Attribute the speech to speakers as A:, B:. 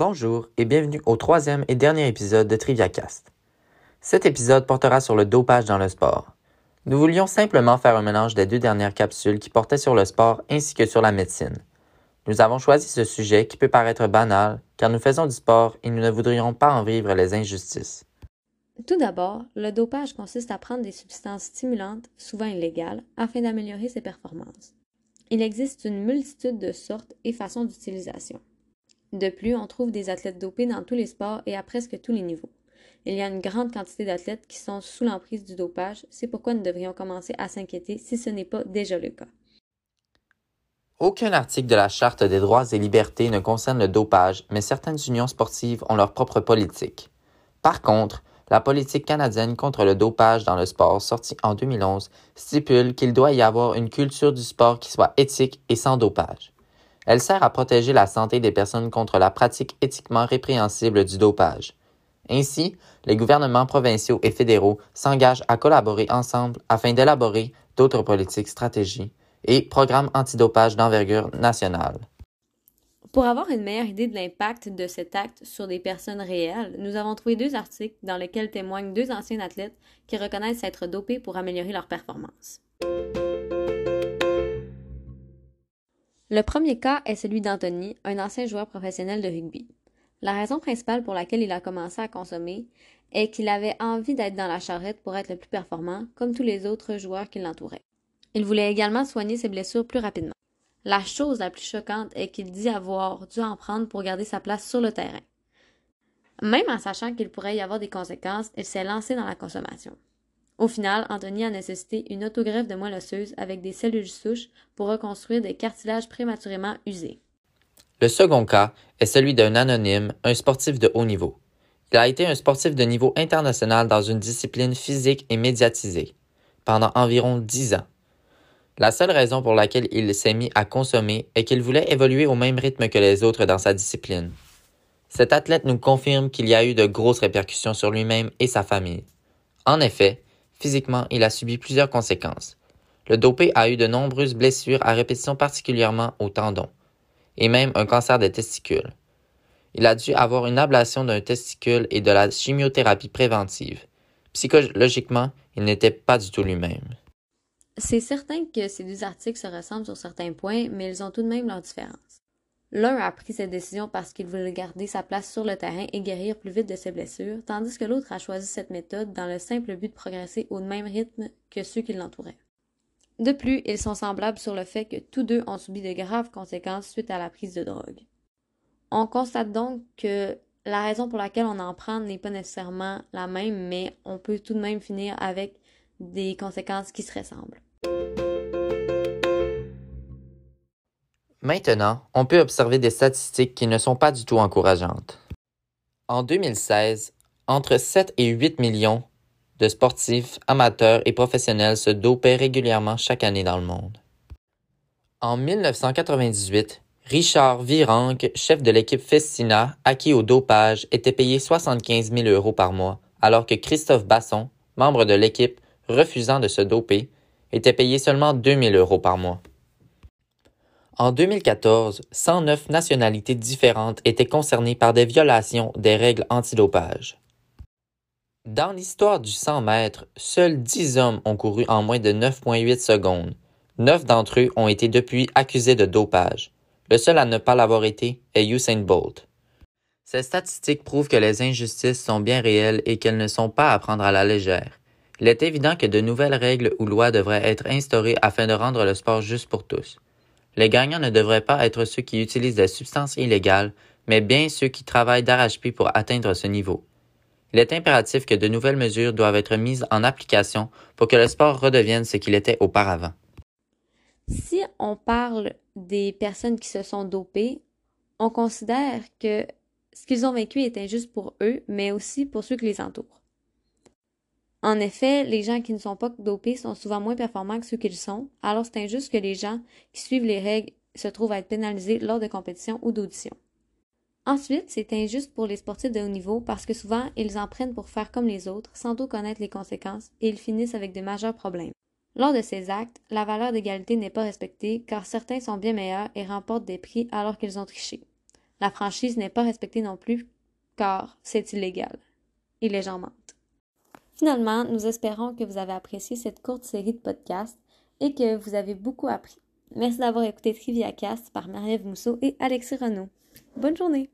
A: Bonjour et bienvenue au troisième et dernier épisode de TriviaCast. Cet épisode portera sur le dopage dans le sport. Nous voulions simplement faire un mélange des deux dernières capsules qui portaient sur le sport ainsi que sur la médecine. Nous avons choisi ce sujet qui peut paraître banal car nous faisons du sport et nous ne voudrions pas en vivre les injustices.
B: Tout d'abord, le dopage consiste à prendre des substances stimulantes, souvent illégales, afin d'améliorer ses performances. Il existe une multitude de sortes et façons d'utilisation. De plus, on trouve des athlètes dopés dans tous les sports et à presque tous les niveaux. Il y a une grande quantité d'athlètes qui sont sous l'emprise du dopage, c'est pourquoi nous devrions commencer à s'inquiéter si ce n'est pas déjà le cas.
A: Aucun article de la Charte des droits et libertés ne concerne le dopage, mais certaines unions sportives ont leur propre politique. Par contre, la politique canadienne contre le dopage dans le sport, sortie en 2011, stipule qu'il doit y avoir une culture du sport qui soit éthique et sans dopage. Elle sert à protéger la santé des personnes contre la pratique éthiquement répréhensible du dopage. Ainsi, les gouvernements provinciaux et fédéraux s'engagent à collaborer ensemble afin d'élaborer d'autres politiques, stratégies et programmes antidopage d'envergure nationale.
B: Pour avoir une meilleure idée de l'impact de cet acte sur des personnes réelles, nous avons trouvé deux articles dans lesquels témoignent deux anciens athlètes qui reconnaissent être dopés pour améliorer leur performance. Le premier cas est celui d'Anthony, un ancien joueur professionnel de rugby. La raison principale pour laquelle il a commencé à consommer est qu'il avait envie d'être dans la charrette pour être le plus performant, comme tous les autres joueurs qui l'entouraient. Il voulait également soigner ses blessures plus rapidement. La chose la plus choquante est qu'il dit avoir dû en prendre pour garder sa place sur le terrain. Même en sachant qu'il pourrait y avoir des conséquences, il s'est lancé dans la consommation. Au final, Anthony a nécessité une autogreffe de moelle osseuse avec des cellules souches pour reconstruire des cartilages prématurément usés.
A: Le second cas est celui d'un anonyme, un sportif de haut niveau. Il a été un sportif de niveau international dans une discipline physique et médiatisée pendant environ dix ans. La seule raison pour laquelle il s'est mis à consommer est qu'il voulait évoluer au même rythme que les autres dans sa discipline. Cet athlète nous confirme qu'il y a eu de grosses répercussions sur lui-même et sa famille. En effet, physiquement, il a subi plusieurs conséquences. Le dopé a eu de nombreuses blessures à répétition particulièrement au tendon, et même un cancer des testicules. Il a dû avoir une ablation d'un testicule et de la chimiothérapie préventive. Psychologiquement, il n'était pas du tout lui-même.
B: C'est certain que ces deux articles se ressemblent sur certains points, mais ils ont tout de même leurs différences. L'un a pris cette décision parce qu'il voulait garder sa place sur le terrain et guérir plus vite de ses blessures, tandis que l'autre a choisi cette méthode dans le simple but de progresser au même rythme que ceux qui l'entouraient. De plus, ils sont semblables sur le fait que tous deux ont subi de graves conséquences suite à la prise de drogue. On constate donc que la raison pour laquelle on en prend n'est pas nécessairement la même, mais on peut tout de même finir avec des conséquences qui se ressemblent.
A: Maintenant, on peut observer des statistiques qui ne sont pas du tout encourageantes. En 2016, entre 7 et 8 millions de sportifs amateurs et professionnels se dopaient régulièrement chaque année dans le monde. En 1998, Richard Virenque, chef de l'équipe Festina, acquis au dopage, était payé 75 000 euros par mois, alors que Christophe Basson, membre de l'équipe refusant de se doper, était payé seulement 2 000 euros par mois. En 2014, 109 nationalités différentes étaient concernées par des violations des règles antidopage. Dans l'histoire du 100 mètres, seuls 10 hommes ont couru en moins de 9,8 secondes. Neuf d'entre eux ont été depuis accusés de dopage. Le seul à ne pas l'avoir été est Usain Bolt. Ces statistiques prouvent que les injustices sont bien réelles et qu'elles ne sont pas à prendre à la légère. Il est évident que de nouvelles règles ou lois devraient être instaurées afin de rendre le sport juste pour tous. Les gagnants ne devraient pas être ceux qui utilisent des substances illégales, mais bien ceux qui travaillent d'arrache-pied pour atteindre ce niveau. Il est impératif que de nouvelles mesures doivent être mises en application pour que le sport redevienne ce qu'il était auparavant.
B: Si on parle des personnes qui se sont dopées, on considère que ce qu'ils ont vécu est injuste pour eux, mais aussi pour ceux qui les entourent. En effet, les gens qui ne sont pas dopés sont souvent moins performants que ceux qu'ils sont, alors c'est injuste que les gens qui suivent les règles se trouvent à être pénalisés lors de compétitions ou d'auditions. Ensuite, c'est injuste pour les sportifs de haut niveau parce que souvent, ils en prennent pour faire comme les autres sans tout connaître les conséquences et ils finissent avec de majeurs problèmes. Lors de ces actes, la valeur d'égalité n'est pas respectée car certains sont bien meilleurs et remportent des prix alors qu'ils ont triché. La franchise n'est pas respectée non plus car c'est illégal. Et mentent. Finalement, nous espérons que vous avez apprécié cette courte série de podcasts et que vous avez beaucoup appris. Merci d'avoir écouté TriviaCast par Marie-Ève Mousseau et Alexis Renaud. Bonne journée!